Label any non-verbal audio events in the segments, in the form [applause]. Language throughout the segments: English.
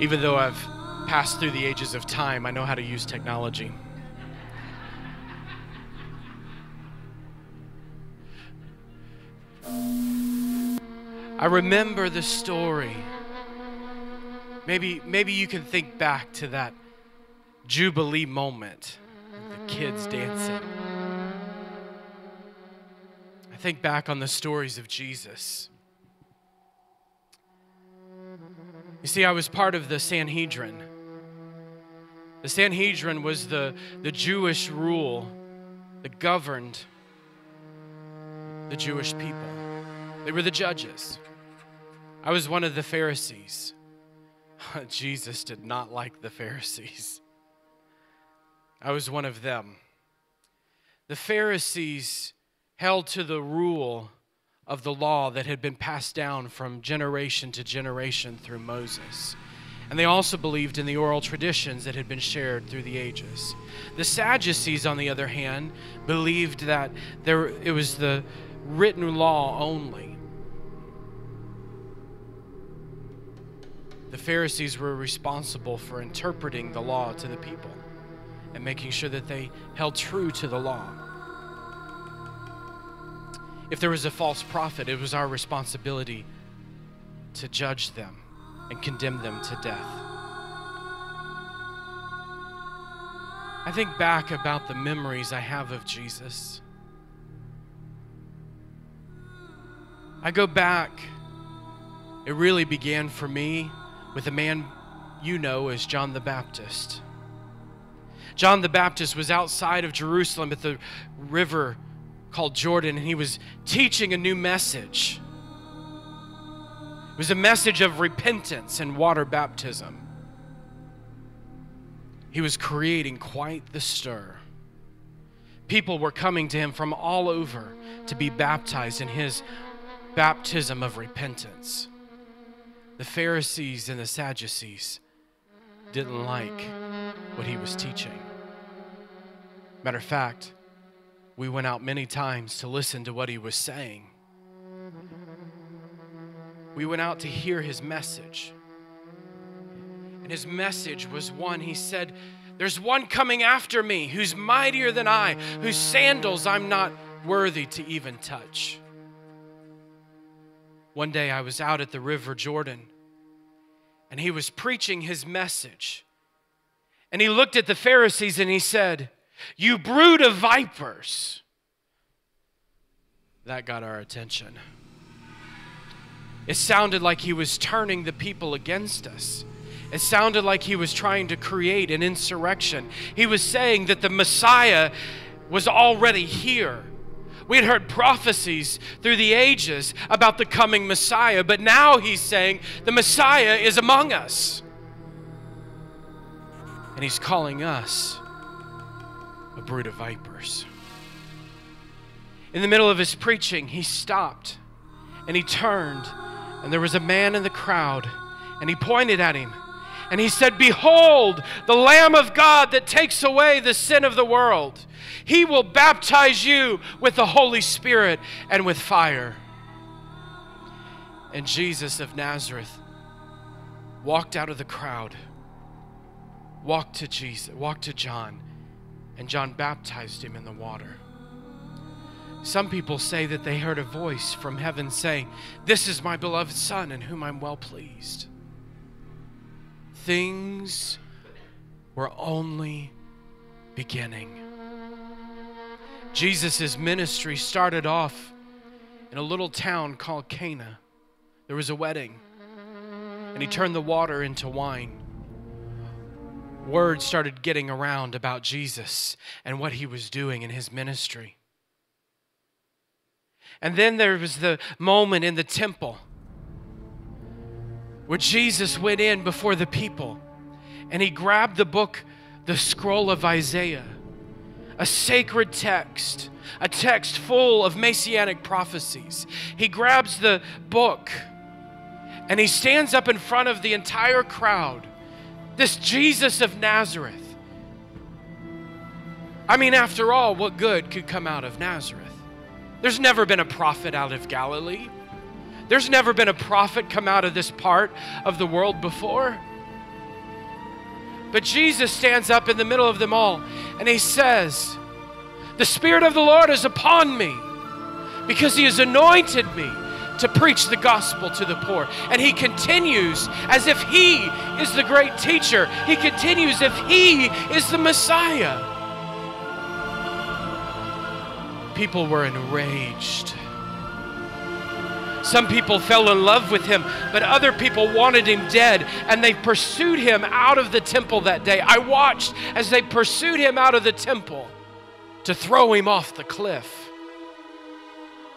Even though I've passed through the ages of time, I know how to use technology. I remember the story. Maybe, maybe you can think back to that Jubilee moment, the kids dancing. I think back on the stories of Jesus. You see, I was part of the Sanhedrin. The Sanhedrin was the, the Jewish rule that governed the Jewish people, they were the judges. I was one of the Pharisees. [laughs] Jesus did not like the Pharisees. I was one of them. The Pharisees held to the rule of the law that had been passed down from generation to generation through Moses. And they also believed in the oral traditions that had been shared through the ages. The Sadducees, on the other hand, believed that there, it was the written law only. The Pharisees were responsible for interpreting the law to the people and making sure that they held true to the law. If there was a false prophet, it was our responsibility to judge them and condemn them to death. I think back about the memories I have of Jesus. I go back, it really began for me with a man you know as John the Baptist. John the Baptist was outside of Jerusalem at the river called Jordan, and he was teaching a new message. It was a message of repentance and water baptism. He was creating quite the stir. People were coming to him from all over to be baptized in his baptism of repentance. The Pharisees and the Sadducees didn't like what he was teaching. Matter of fact, we went out many times to listen to what he was saying. We went out to hear his message. And his message was one he said, There's one coming after me who's mightier than I, whose sandals I'm not worthy to even touch. One day I was out at the River Jordan and he was preaching his message. And he looked at the Pharisees and he said, You brood of vipers. That got our attention. It sounded like he was turning the people against us. It sounded like he was trying to create an insurrection. He was saying that the Messiah was already here. We had heard prophecies through the ages about the coming Messiah, but now he's saying the Messiah is among us. And he's calling us a brood of vipers. In the middle of his preaching, he stopped and he turned, and there was a man in the crowd, and he pointed at him. And he said, Behold, the Lamb of God that takes away the sin of the world. He will baptize you with the Holy Spirit and with fire. And Jesus of Nazareth walked out of the crowd, walked to Jesus, walked to John, and John baptized him in the water. Some people say that they heard a voice from heaven saying, This is my beloved Son in whom I'm well pleased. Things were only beginning. Jesus' ministry started off in a little town called Cana. There was a wedding, and he turned the water into wine. Word started getting around about Jesus and what he was doing in his ministry. And then there was the moment in the temple where Jesus went in before the people and he grabbed the book, the scroll of Isaiah a sacred text, a text full of messianic prophecies. He grabs the book and he stands up in front of the entire crowd. This Jesus of Nazareth. I mean, after all, what good could come out of Nazareth? There's never been a prophet out of Galilee. There's never been a prophet come out of this part of the world before. But Jesus stands up in the middle of them all and he says, The Spirit of the Lord is upon me because he has anointed me to preach the gospel to the poor. And he continues as if he is the great teacher, he continues if he is the Messiah. People were enraged. Some people fell in love with him, but other people wanted him dead, and they pursued him out of the temple that day. I watched as they pursued him out of the temple to throw him off the cliff.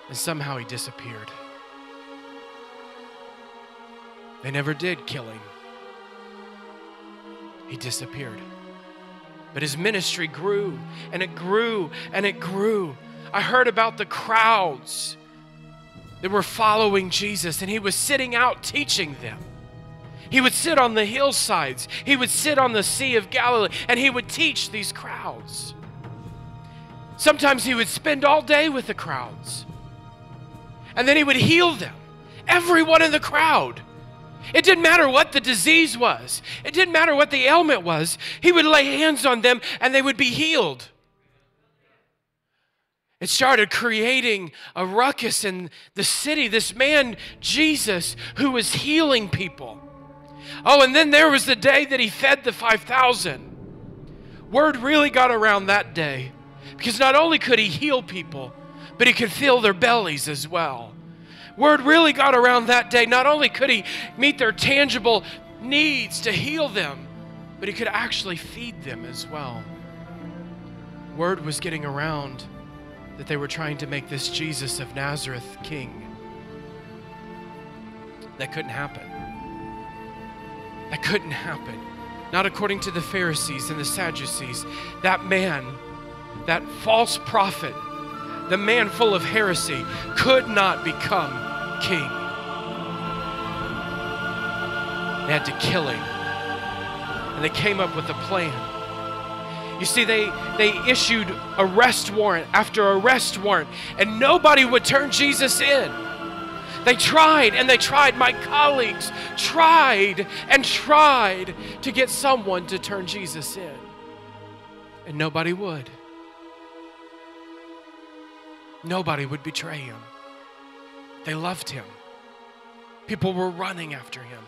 And somehow he disappeared. They never did kill him, he disappeared. But his ministry grew and it grew and it grew. I heard about the crowds that were following Jesus, and he was sitting out teaching them. He would sit on the hillsides, he would sit on the Sea of Galilee, and he would teach these crowds. Sometimes he would spend all day with the crowds, and then he would heal them, everyone in the crowd. It didn't matter what the disease was. It didn't matter what the ailment was. He would lay hands on them and they would be healed. It started creating a ruckus in the city. This man, Jesus, who was healing people. Oh, and then there was the day that he fed the 5,000. Word really got around that day because not only could he heal people, but he could fill their bellies as well. Word really got around that day. Not only could he meet their tangible needs to heal them, but he could actually feed them as well. Word was getting around that they were trying to make this Jesus of Nazareth king. That couldn't happen. That couldn't happen. Not according to the Pharisees and the Sadducees. That man, that false prophet, the man full of heresy, could not become king. They had to kill him. And they came up with a plan. You see, they, they issued arrest warrant after arrest warrant, and nobody would turn Jesus in. They tried and they tried. My colleagues tried and tried to get someone to turn Jesus in, and nobody would. Nobody would betray him. They loved him. People were running after him.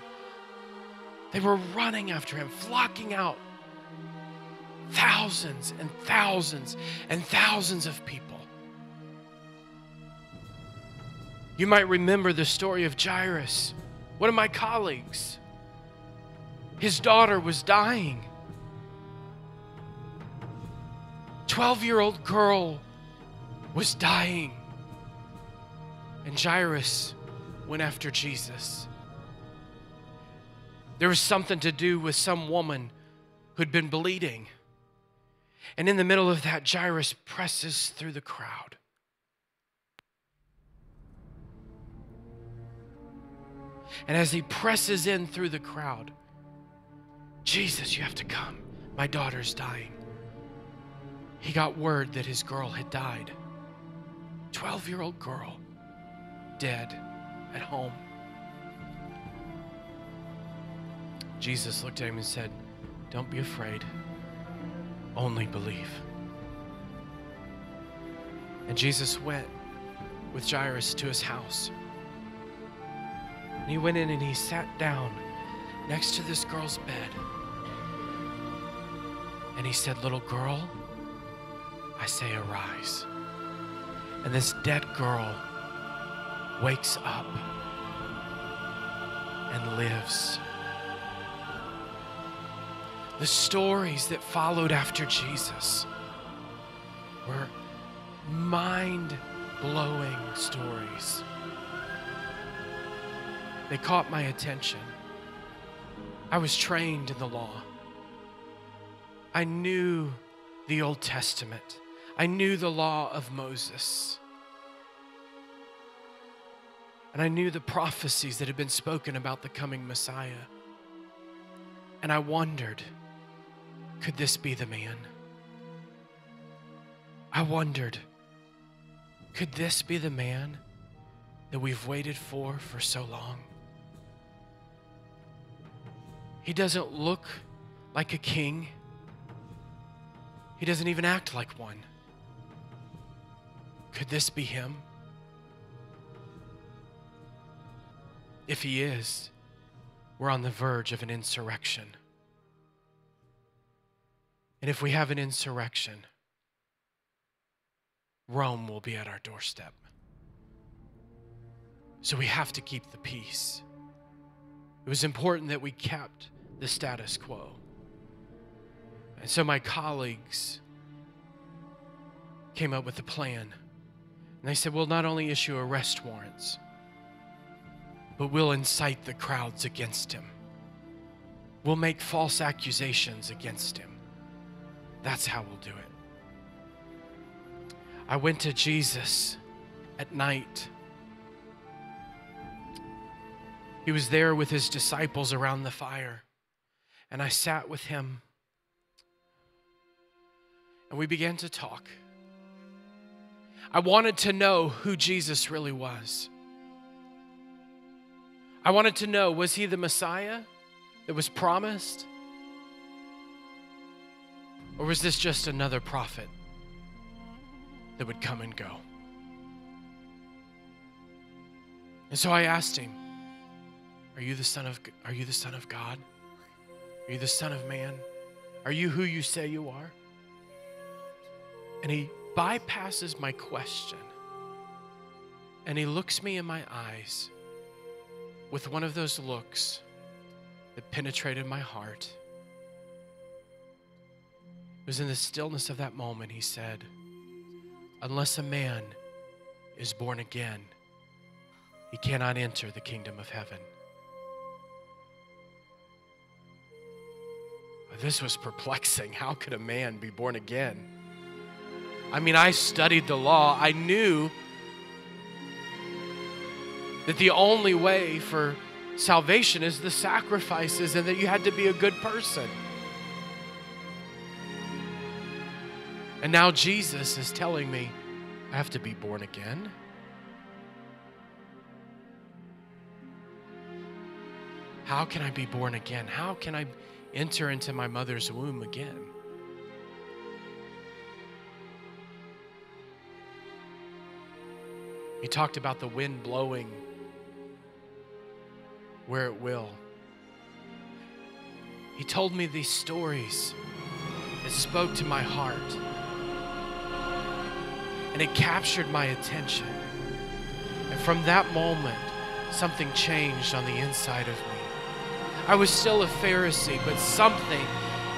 They were running after him, flocking out Thousands and thousands and thousands of people. You might remember the story of Jairus, one of my colleagues. His daughter was dying. 12 year old girl was dying. And Jairus went after Jesus. There was something to do with some woman who'd been bleeding. And in the middle of that, Jairus presses through the crowd. And as he presses in through the crowd, Jesus, you have to come. My daughter's dying. He got word that his girl had died. 12 year old girl, dead at home. Jesus looked at him and said, Don't be afraid. Only believe. And Jesus went with Jairus to his house. And he went in and he sat down next to this girl's bed. And he said, Little girl, I say arise. And this dead girl wakes up and lives the stories that followed after Jesus were mind blowing stories. They caught my attention. I was trained in the law. I knew the Old Testament. I knew the law of Moses. And I knew the prophecies that had been spoken about the coming Messiah. And I wondered could this be the man? I wondered, could this be the man that we've waited for for so long? He doesn't look like a king. He doesn't even act like one. Could this be him? If he is, we're on the verge of an insurrection. And if we have an insurrection, Rome will be at our doorstep. So we have to keep the peace. It was important that we kept the status quo. And so my colleagues came up with a plan. And they said, we'll not only issue arrest warrants, but we'll incite the crowds against him. We'll make false accusations against him. That's how we'll do it. I went to Jesus at night. He was there with his disciples around the fire, and I sat with him. And we began to talk. I wanted to know who Jesus really was. I wanted to know was he the Messiah that was promised? Or was this just another prophet that would come and go? And so I asked him, Are you the son of are you the son of God? Are you the son of man? Are you who you say you are? And he bypasses my question. And he looks me in my eyes with one of those looks that penetrated my heart. It was in the stillness of that moment he said, Unless a man is born again, he cannot enter the kingdom of heaven. This was perplexing. How could a man be born again? I mean, I studied the law. I knew that the only way for salvation is the sacrifices and that you had to be a good person. And now Jesus is telling me I have to be born again. How can I be born again? How can I enter into my mother's womb again? He talked about the wind blowing where it will. He told me these stories. It spoke to my heart. And it captured my attention. And from that moment, something changed on the inside of me. I was still a Pharisee, but something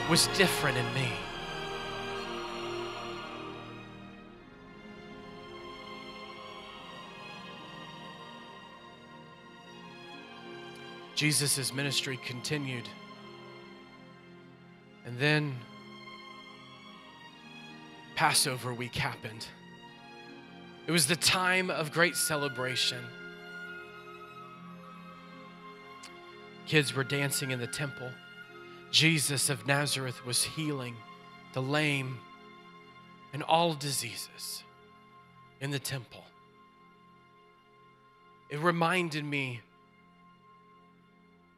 was different in me. Jesus' ministry continued. And then Passover week happened. It was the time of great celebration. Kids were dancing in the temple. Jesus of Nazareth was healing the lame and all diseases in the temple. It reminded me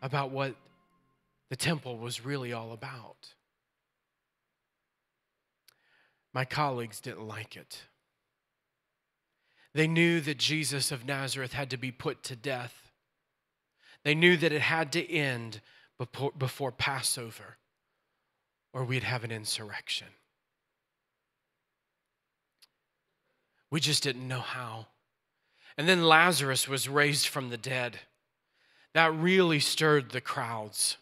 about what the temple was really all about. My colleagues didn't like it. They knew that Jesus of Nazareth had to be put to death. They knew that it had to end before, before Passover, or we'd have an insurrection. We just didn't know how. And then Lazarus was raised from the dead. That really stirred the crowds.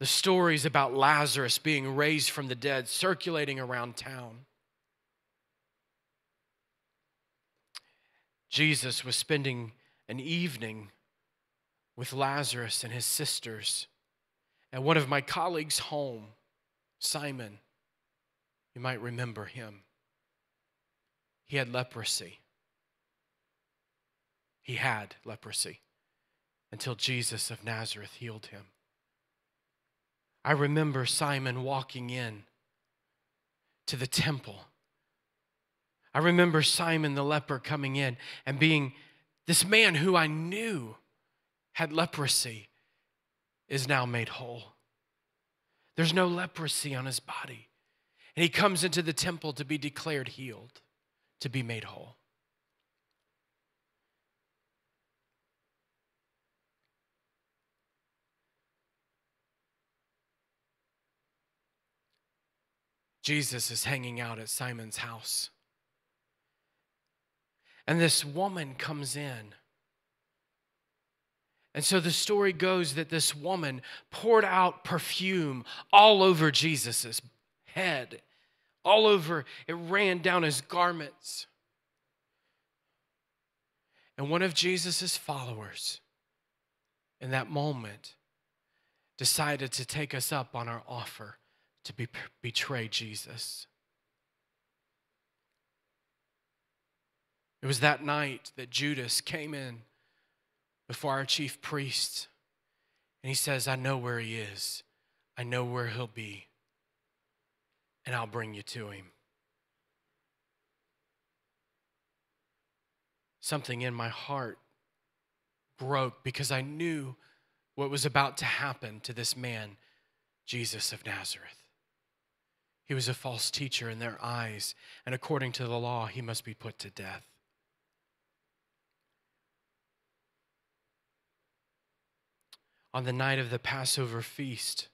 The stories about Lazarus being raised from the dead circulating around town. Jesus was spending an evening with Lazarus and his sisters at one of my colleagues' home, Simon. You might remember him. He had leprosy. He had leprosy until Jesus of Nazareth healed him. I remember Simon walking in to the temple. I remember Simon the leper coming in and being this man who I knew had leprosy is now made whole. There's no leprosy on his body. And he comes into the temple to be declared healed, to be made whole. Jesus is hanging out at Simon's house. And this woman comes in. And so the story goes that this woman poured out perfume all over Jesus' head, all over, it ran down his garments. And one of Jesus' followers in that moment decided to take us up on our offer to be, betray Jesus. It was that night that Judas came in before our chief priest and he says, I know where he is, I know where he'll be, and I'll bring you to him. Something in my heart broke because I knew what was about to happen to this man, Jesus of Nazareth. He was a false teacher in their eyes, and according to the law, he must be put to death. On the night of the Passover feast,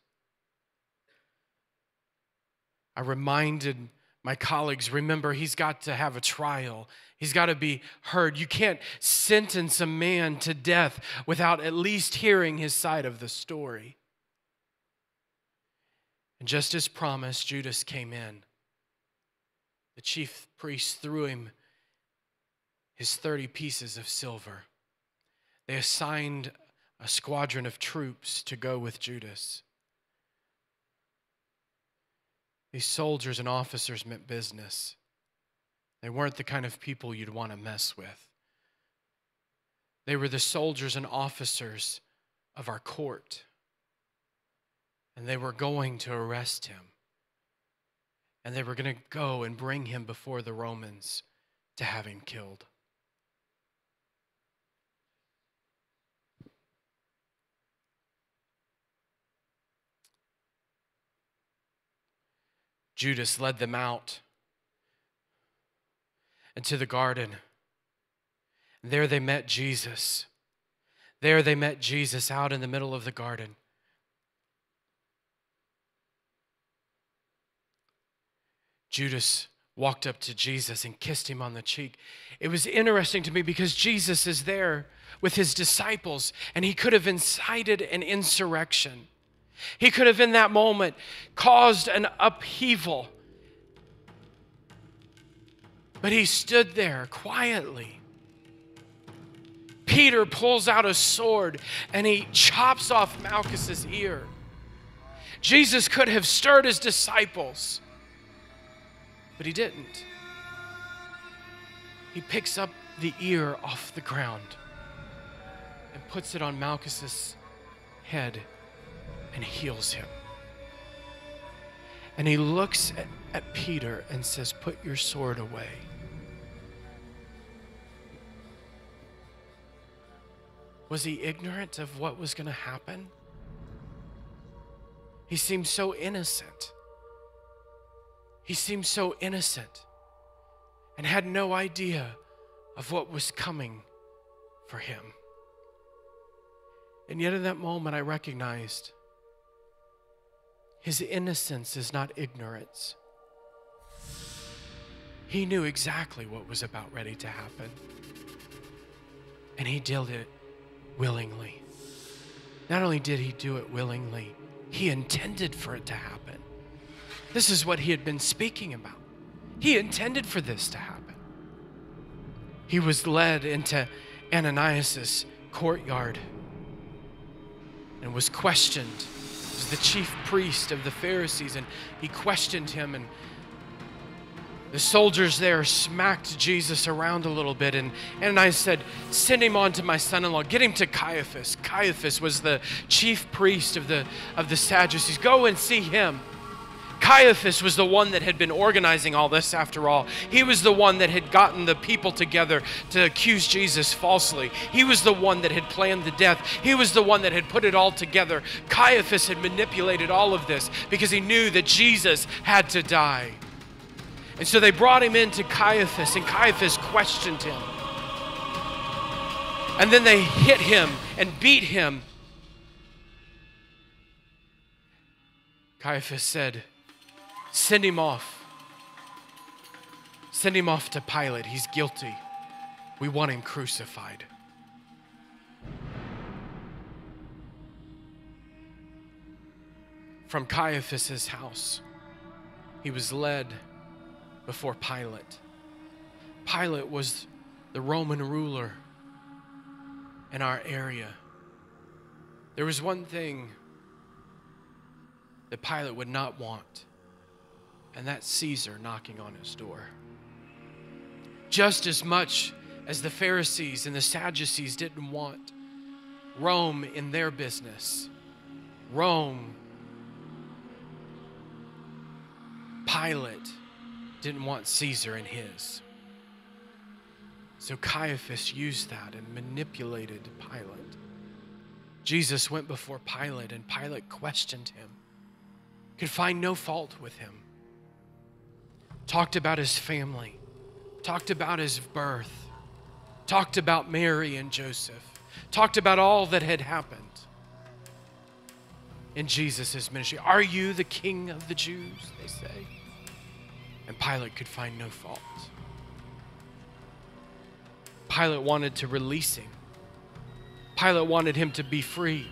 I reminded my colleagues remember, he's got to have a trial. He's got to be heard. You can't sentence a man to death without at least hearing his side of the story. And just as promised, Judas came in. The chief priest threw him his 30 pieces of silver. They assigned a squadron of troops to go with Judas. These soldiers and officers meant business. They weren't the kind of people you'd want to mess with. They were the soldiers and officers of our court and they were going to arrest him. And they were going to go and bring him before the Romans to have him killed. Judas led them out into the garden. And there they met Jesus. There they met Jesus out in the middle of the garden. Judas walked up to Jesus and kissed him on the cheek. It was interesting to me because Jesus is there with his disciples and he could have incited an insurrection. He could have, in that moment, caused an upheaval. But he stood there quietly. Peter pulls out a sword and he chops off Malchus's ear. Jesus could have stirred his disciples but he didn't. He picks up the ear off the ground and puts it on Malchus's head and heals him. And he looks at, at Peter and says, Put your sword away. Was he ignorant of what was going to happen? He seemed so innocent. He seemed so innocent and had no idea of what was coming for him. And yet, in that moment, I recognized his innocence is not ignorance. He knew exactly what was about ready to happen. And he did it willingly. Not only did he do it willingly, he intended for it to happen. This is what he had been speaking about. He intended for this to happen. He was led into Ananias's courtyard and was questioned. He was the chief priest of the Pharisees, and he questioned him and the soldiers there smacked Jesus around a little bit, and Ananias said, Send him on to my son in law. Get him to Caiaphas. Caiaphas was the chief priest of the, of the Sadducees. Go and see him. Caiaphas was the one that had been organizing all this after all. He was the one that had gotten the people together to accuse Jesus falsely. He was the one that had planned the death. He was the one that had put it all together. Caiaphas had manipulated all of this because he knew that Jesus had to die. And so they brought him into Caiaphas, and Caiaphas questioned him. And then they hit him and beat him. Caiaphas said, Send him off. Send him off to Pilate. He's guilty. We want him crucified. From Caiaphas's house, he was led before Pilate. Pilate was the Roman ruler in our area. There was one thing that Pilate would not want, and that's Caesar knocking on his door. Just as much as the Pharisees and the Sadducees didn't want Rome in their business, Rome, Pilate didn't want Caesar in his. So Caiaphas used that and manipulated Pilate. Jesus went before Pilate, and Pilate questioned him, could find no fault with him. Talked about his family, talked about his birth, talked about Mary and Joseph, talked about all that had happened in Jesus' ministry. Are you the king of the Jews? They say. And Pilate could find no fault. Pilate wanted to release him. Pilate wanted him to be free.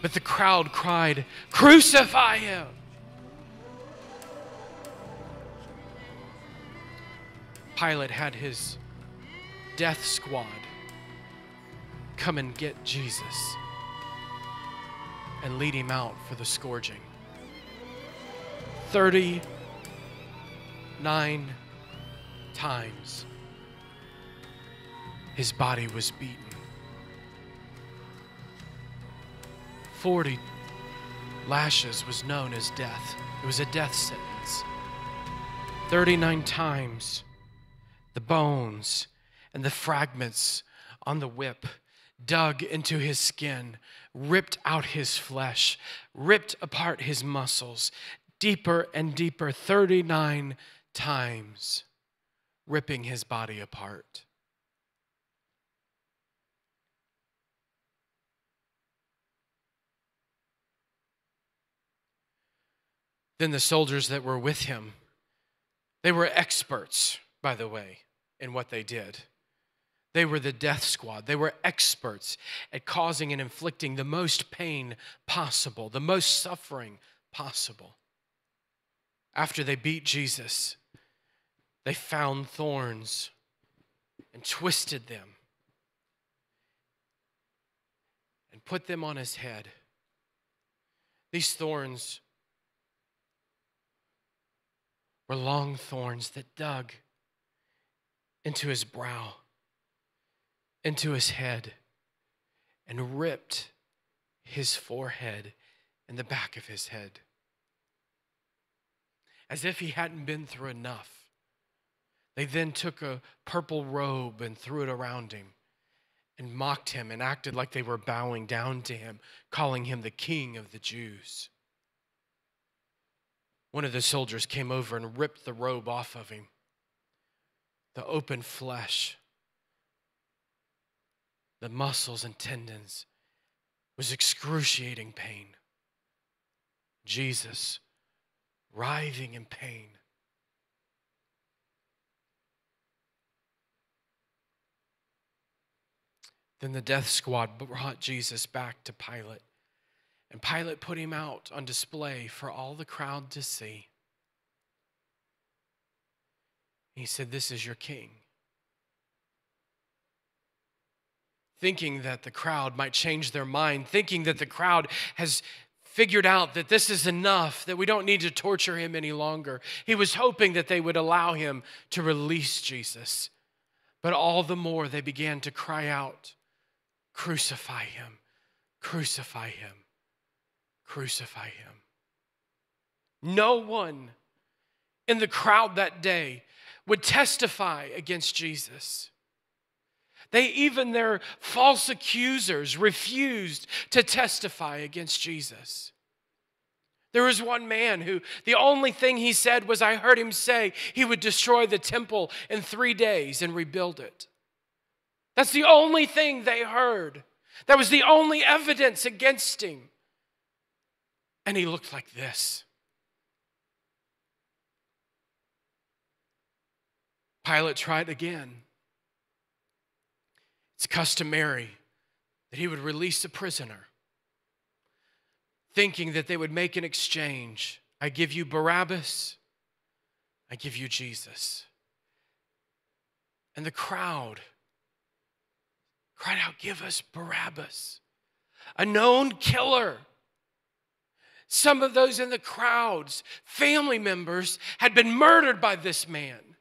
But the crowd cried, Crucify him! Pilate had his death squad come and get Jesus and lead him out for the scourging. 39 times his body was beaten. 40 lashes was known as death, it was a death sentence. 39 times the bones and the fragments on the whip dug into his skin, ripped out his flesh, ripped apart his muscles, deeper and deeper, 39 times, ripping his body apart. Then the soldiers that were with him, they were experts, by the way, in what they did. They were the death squad. They were experts at causing and inflicting the most pain possible, the most suffering possible. After they beat Jesus, they found thorns and twisted them and put them on his head. These thorns were long thorns that dug into his brow, into his head, and ripped his forehead and the back of his head. As if he hadn't been through enough. They then took a purple robe and threw it around him and mocked him and acted like they were bowing down to him, calling him the king of the Jews one of the soldiers came over and ripped the robe off of him. The open flesh, the muscles and tendons was excruciating pain. Jesus writhing in pain. Then the death squad brought Jesus back to Pilate. And Pilate put him out on display for all the crowd to see. He said, This is your king. Thinking that the crowd might change their mind, thinking that the crowd has figured out that this is enough, that we don't need to torture him any longer. He was hoping that they would allow him to release Jesus. But all the more they began to cry out, Crucify him, crucify him. Crucify him. No one in the crowd that day would testify against Jesus. They, even their false accusers, refused to testify against Jesus. There was one man who the only thing he said was, I heard him say he would destroy the temple in three days and rebuild it. That's the only thing they heard. That was the only evidence against him. And he looked like this. Pilate tried again. It's customary that he would release a prisoner, thinking that they would make an exchange. I give you Barabbas, I give you Jesus. And the crowd cried out, Give us Barabbas, a known killer. Some of those in the crowds, family members, had been murdered by this man,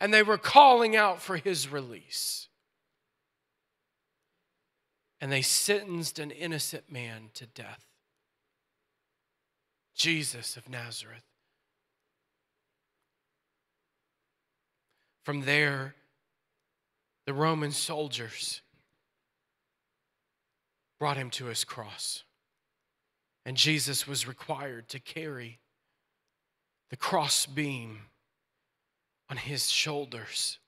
and they were calling out for his release and they sentenced an innocent man to death Jesus of Nazareth. From there, the Roman soldiers brought him to his cross. And Jesus was required to carry the cross beam on his shoulders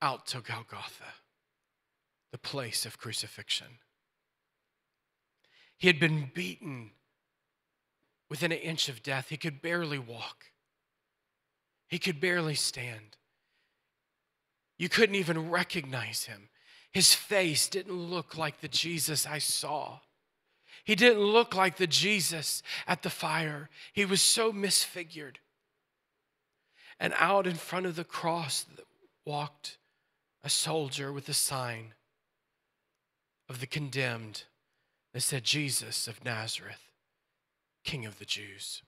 out to Golgotha the place of crucifixion. He had been beaten within an inch of death. He could barely walk, he could barely stand. You couldn't even recognize him. His face didn't look like the Jesus I saw. He didn't look like the Jesus at the fire. He was so misfigured. And out in front of the cross walked a soldier with a sign of the condemned that said, Jesus of Nazareth, King of the Jews.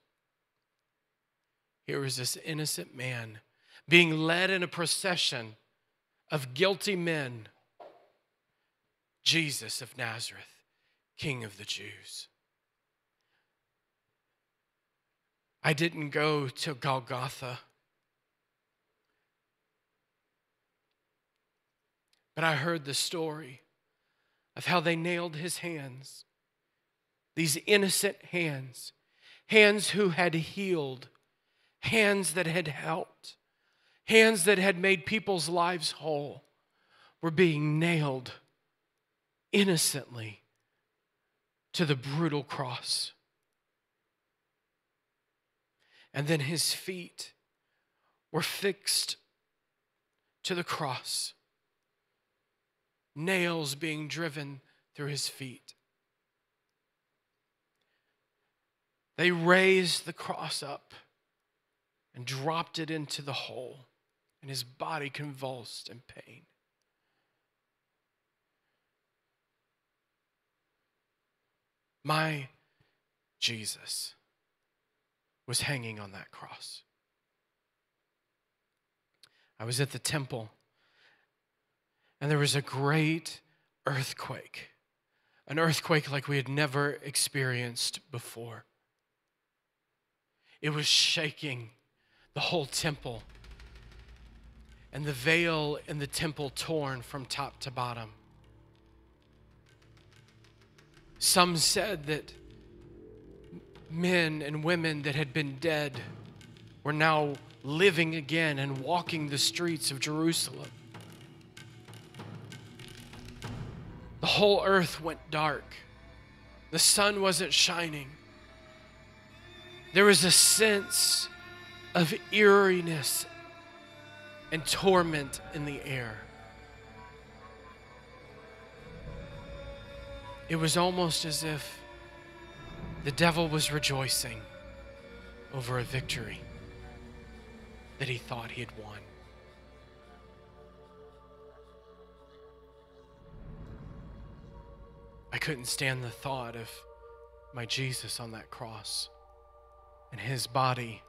Here was this innocent man being led in a procession of guilty men. Jesus of Nazareth, King of the Jews. I didn't go to Golgotha, but I heard the story of how they nailed his hands, these innocent hands, hands who had healed, hands that had helped, hands that had made people's lives whole, were being nailed innocently to the brutal cross. And then his feet were fixed to the cross nails being driven through his feet. They raised the cross up and dropped it into the hole, and his body convulsed in pain. My Jesus was hanging on that cross. I was at the temple and there was a great earthquake, an earthquake like we had never experienced before. It was shaking the whole temple, and the veil in the temple torn from top to bottom. Some said that men and women that had been dead were now living again and walking the streets of Jerusalem. The whole earth went dark. The sun wasn't shining. There was a sense of eeriness and torment in the air. It was almost as if the devil was rejoicing over a victory that he thought he had won. I couldn't stand the thought of my Jesus on that cross and his body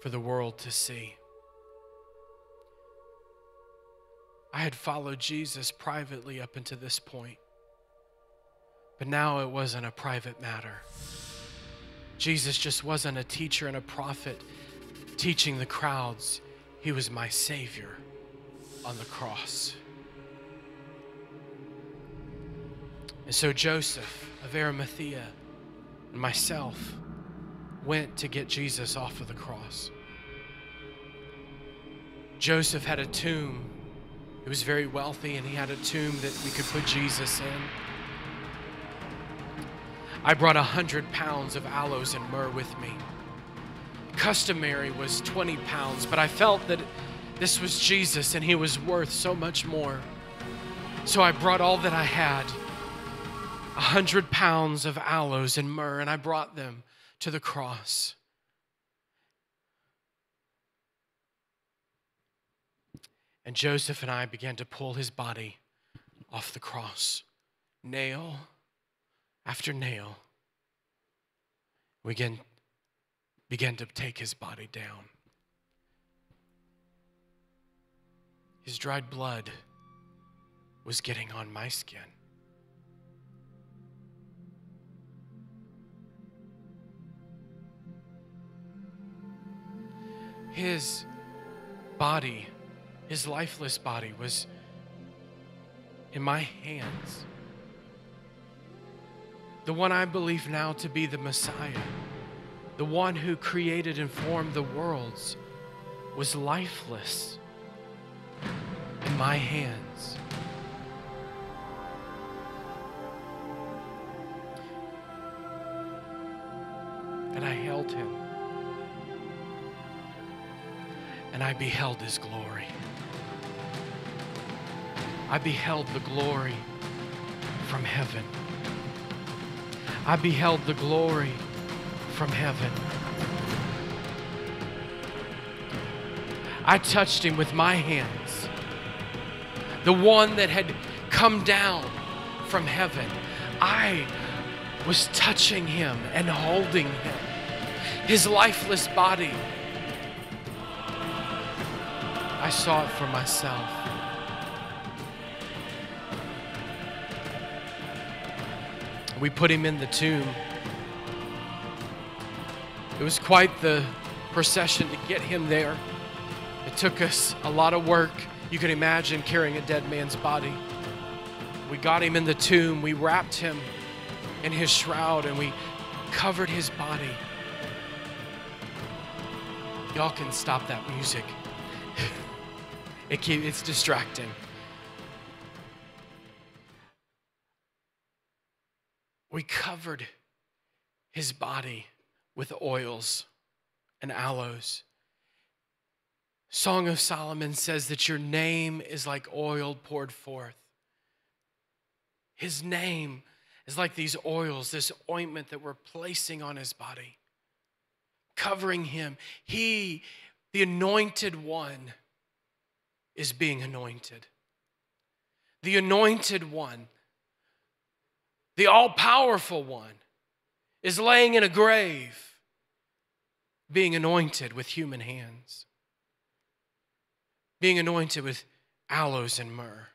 for the world to see. I had followed Jesus privately up until this point, but now it wasn't a private matter. Jesus just wasn't a teacher and a prophet teaching the crowds, he was my Savior on the cross. And so Joseph of Arimathea and myself went to get Jesus off of the cross. Joseph had a tomb. He was very wealthy and he had a tomb that we could put Jesus in. I brought a hundred pounds of aloes and myrrh with me. Customary was 20 pounds, but I felt that this was Jesus and he was worth so much more. So I brought all that I had a hundred pounds of aloes and myrrh, and I brought them to the cross. And Joseph and I began to pull his body off the cross, nail after nail. We began, began to take his body down. His dried blood was getting on my skin. His body, his lifeless body, was in my hands. The one I believe now to be the Messiah, the one who created and formed the worlds, was lifeless in my hands. And I beheld his glory. I beheld the glory from heaven. I beheld the glory from heaven. I touched him with my hands. The one that had come down from heaven. I was touching him and holding him. His lifeless body. Saw it for myself. We put him in the tomb. It was quite the procession to get him there. It took us a lot of work. You can imagine carrying a dead man's body. We got him in the tomb. We wrapped him in his shroud and we covered his body. Y'all can stop that music. [laughs] it keep, it's distracting. We covered his body with oils and aloes. Song of Solomon says that your name is like oil poured forth. His name is like these oils, this ointment that we're placing on his body, covering him. He, the anointed one, is being anointed. The anointed one, the all powerful one, is laying in a grave, being anointed with human hands, being anointed with aloes and myrrh.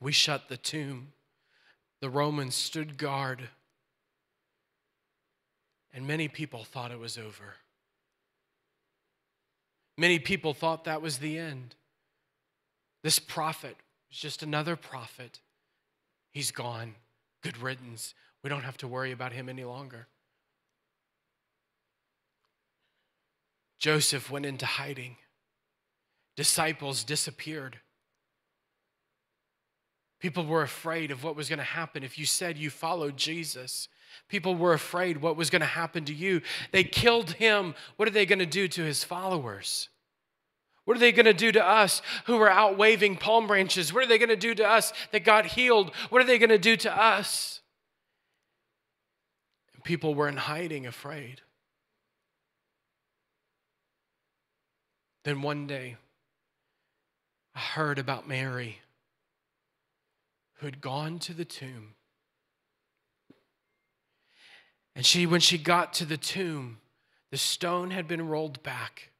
We shut the tomb. The Romans stood guard, and many people thought it was over. Many people thought that was the end. This prophet was just another prophet. He's gone. Good riddance. We don't have to worry about him any longer. Joseph went into hiding. Disciples disappeared. People were afraid of what was going to happen if you said you followed Jesus. People were afraid what was going to happen to you. They killed him. What are they going to do to his followers? What are they going to do to us who are out waving palm branches? What are they going to do to us that got healed? What are they going to do to us? And people were in hiding, afraid. Then one day, I heard about Mary who had gone to the tomb. And she, when she got to the tomb, the stone had been rolled back.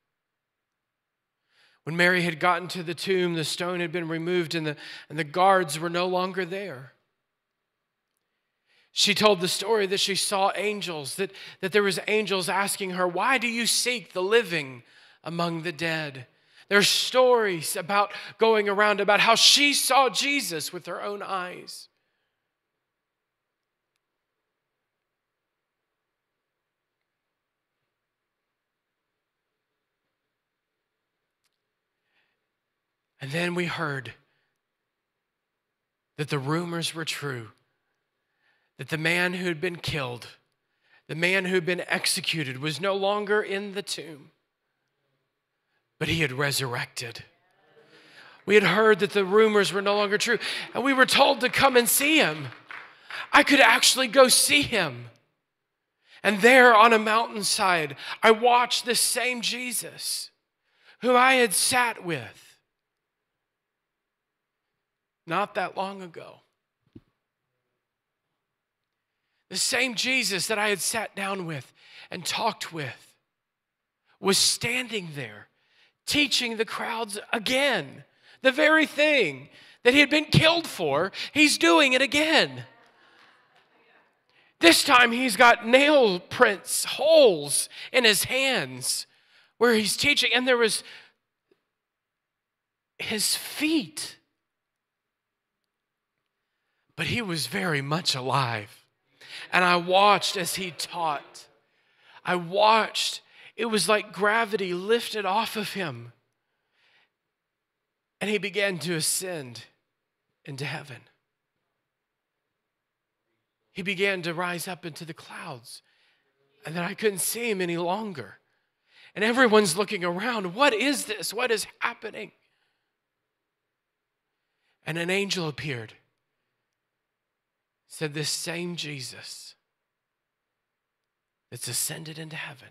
When Mary had gotten to the tomb, the stone had been removed and the, and the guards were no longer there. She told the story that she saw angels, that, that there was angels asking her, Why do you seek the living among the dead? There's stories about going around about how she saw Jesus with her own eyes. Then we heard that the rumors were true, that the man who had been killed, the man who had been executed, was no longer in the tomb, but he had resurrected. We had heard that the rumors were no longer true, and we were told to come and see him. I could actually go see him. And there on a mountainside, I watched this same Jesus who I had sat with not that long ago. The same Jesus that I had sat down with and talked with was standing there teaching the crowds again. The very thing that he had been killed for, he's doing it again. This time he's got nail prints, holes in his hands where he's teaching, and there was his feet but he was very much alive. And I watched as he taught. I watched. It was like gravity lifted off of him. And he began to ascend into heaven. He began to rise up into the clouds. And then I couldn't see him any longer. And everyone's looking around. What is this? What is happening? And an angel appeared said this same Jesus that's ascended into heaven,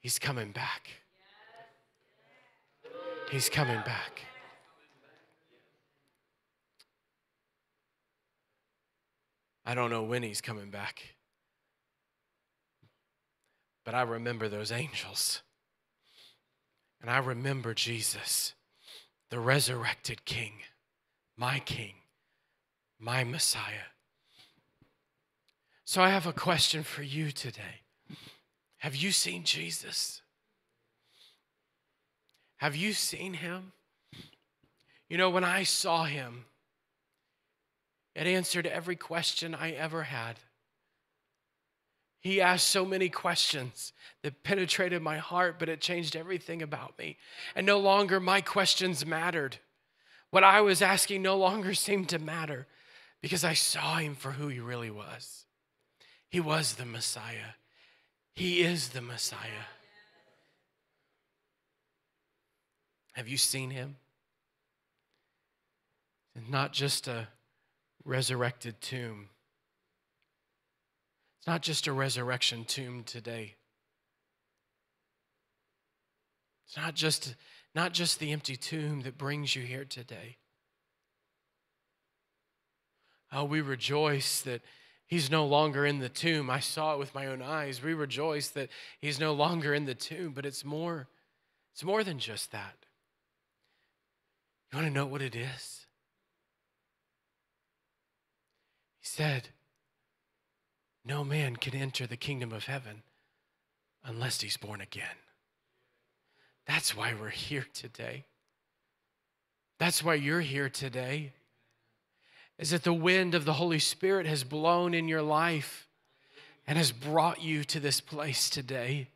he's coming back. He's coming back. I don't know when he's coming back, but I remember those angels. And I remember Jesus, the resurrected King, my King my Messiah. So I have a question for you today. Have you seen Jesus? Have you seen him? You know, when I saw him, it answered every question I ever had. He asked so many questions that penetrated my heart, but it changed everything about me. And no longer my questions mattered. What I was asking no longer seemed to matter because I saw him for who he really was. He was the Messiah, he is the Messiah. Have you seen him? And not just a resurrected tomb. It's not just a resurrection tomb today. It's not just, not just the empty tomb that brings you here today. Oh, we rejoice that he's no longer in the tomb. I saw it with my own eyes. We rejoice that he's no longer in the tomb, but it's more it's more than just that. You want to know what it is? He said, "No man can enter the kingdom of heaven unless he's born again." That's why we're here today. That's why you're here today is that the wind of the Holy Spirit has blown in your life and has brought you to this place today.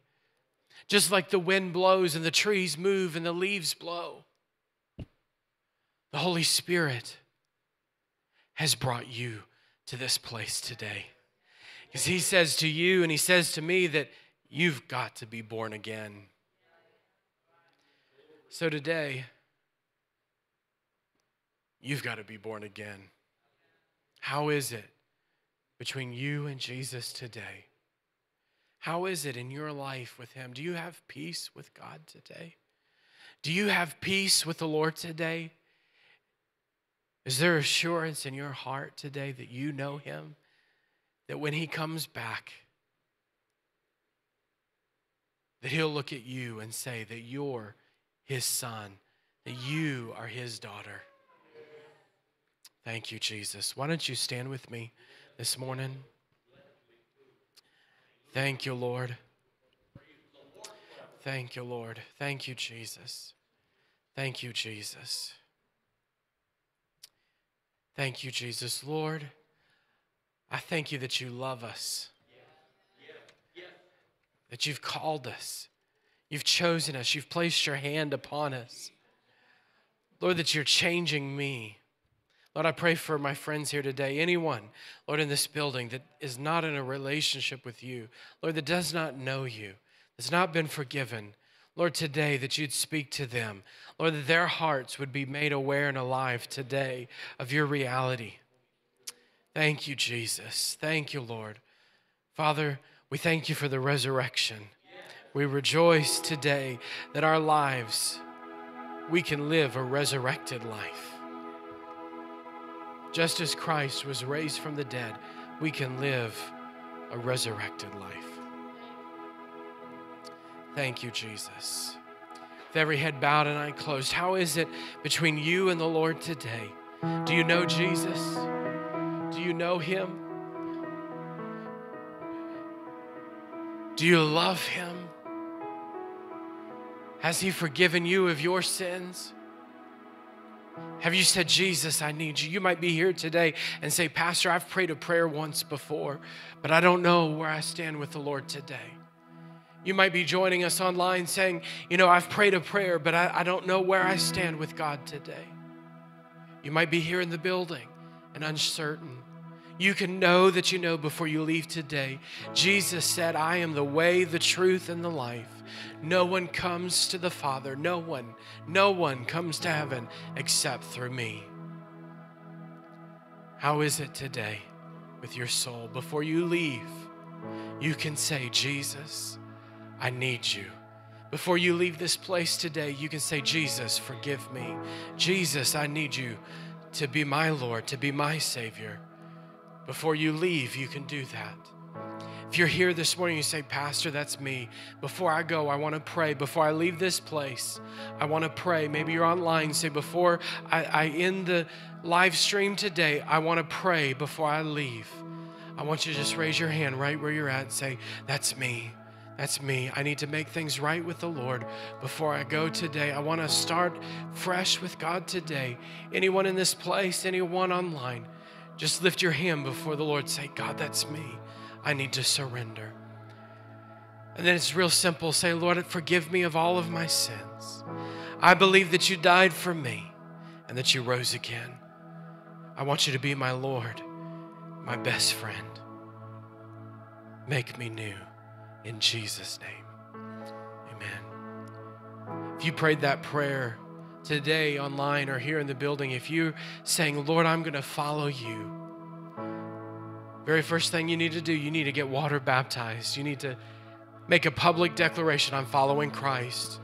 Just like the wind blows and the trees move and the leaves blow, the Holy Spirit has brought you to this place today. Because He says to you and He says to me that you've got to be born again. So today, you've got to be born again. How is it between you and Jesus today? How is it in your life with Him? Do you have peace with God today? Do you have peace with the Lord today? Is there assurance in your heart today that you know Him? That when He comes back, that He'll look at you and say that you're his son, that you are his daughter. Thank you, Jesus. Why don't you stand with me this morning? Thank you, Lord. Thank you, Lord. Thank you, Jesus. Thank you, Jesus. Thank you, Jesus. Lord, I thank you that you love us, that you've called us, you've chosen us, you've placed your hand upon us. Lord, that you're changing me. Lord, I pray for my friends here today. Anyone, Lord, in this building that is not in a relationship with you, Lord, that does not know you, that's not been forgiven, Lord, today that you'd speak to them. Lord, that their hearts would be made aware and alive today of your reality. Thank you, Jesus. Thank you, Lord. Father, we thank you for the resurrection. We rejoice today that our lives, we can live a resurrected life. Just as Christ was raised from the dead, we can live a resurrected life. Thank you, Jesus. With every head bowed and eye closed, how is it between you and the Lord today? Do you know Jesus? Do you know Him? Do you love Him? Has He forgiven you of your sins? Have you said, Jesus, I need you? You might be here today and say, Pastor, I've prayed a prayer once before, but I don't know where I stand with the Lord today. You might be joining us online saying, You know, I've prayed a prayer, but I, I don't know where I stand with God today. You might be here in the building and uncertain. You can know that you know before you leave today. Jesus said, I am the way, the truth, and the life. No one comes to the Father, no one, no one comes to heaven except through me. How is it today with your soul? Before you leave, you can say, Jesus, I need you. Before you leave this place today, you can say, Jesus, forgive me. Jesus, I need you to be my Lord, to be my Savior. Before you leave, you can do that. If you're here this morning, you say, Pastor, that's me. Before I go, I want to pray. Before I leave this place, I want to pray. Maybe you're online, say, Before I, I end the live stream today, I want to pray before I leave. I want you to just raise your hand right where you're at and say, That's me. That's me. I need to make things right with the Lord before I go today. I want to start fresh with God today. Anyone in this place, anyone online, just lift your hand before the Lord. Say, God, that's me. I need to surrender. And then it's real simple. Say, Lord, forgive me of all of my sins. I believe that you died for me and that you rose again. I want you to be my Lord, my best friend. Make me new in Jesus' name. Amen. If you prayed that prayer today online or here in the building, if you're saying, Lord, I'm going to follow you, very first thing you need to do, you need to get water baptized. You need to make a public declaration I'm following Christ.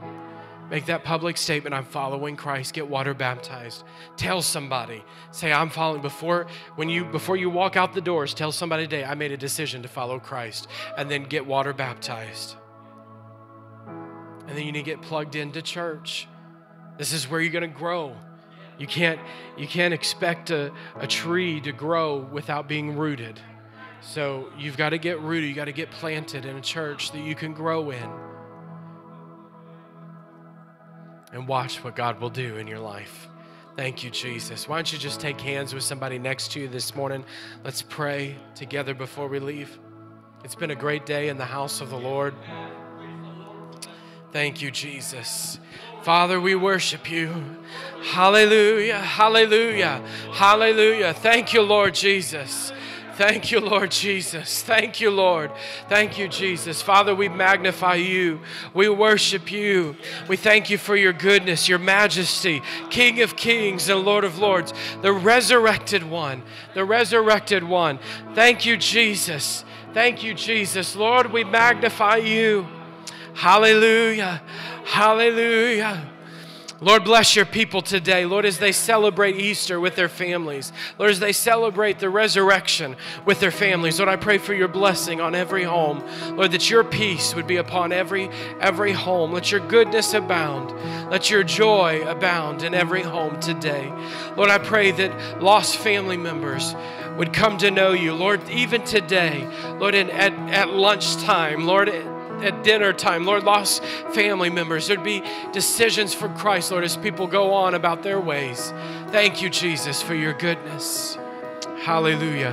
Make that public statement I'm following Christ. Get water baptized. Tell somebody. Say I'm following before when you before you walk out the doors, tell somebody today I made a decision to follow Christ and then get water baptized. And then you need to get plugged into church. This is where you're going to grow. You can't you can't expect a, a tree to grow without being rooted. So you've got to get rooted, you got to get planted in a church that you can grow in. And watch what God will do in your life. Thank you, Jesus. Why don't you just take hands with somebody next to you this morning? Let's pray together before we leave. It's been a great day in the house of the Lord. Thank you, Jesus. Father, we worship you. Hallelujah, hallelujah, hallelujah. Thank you, Lord Jesus. Thank you, Lord Jesus. Thank you, Lord. Thank you, Jesus. Father, we magnify you. We worship you. We thank you for your goodness, your majesty, King of kings and Lord of lords, the resurrected one, the resurrected one. Thank you, Jesus. Thank you, Jesus. Lord, we magnify you. Hallelujah. Hallelujah. Lord, bless your people today. Lord, as they celebrate Easter with their families. Lord, as they celebrate the resurrection with their families. Lord, I pray for your blessing on every home. Lord, that your peace would be upon every every home. Let your goodness abound. Let your joy abound in every home today. Lord, I pray that lost family members would come to know you. Lord, even today, Lord, at, at lunchtime, Lord, at dinner time. Lord, lost family members. There'd be decisions for Christ, Lord, as people go on about their ways. Thank you, Jesus, for your goodness. Hallelujah.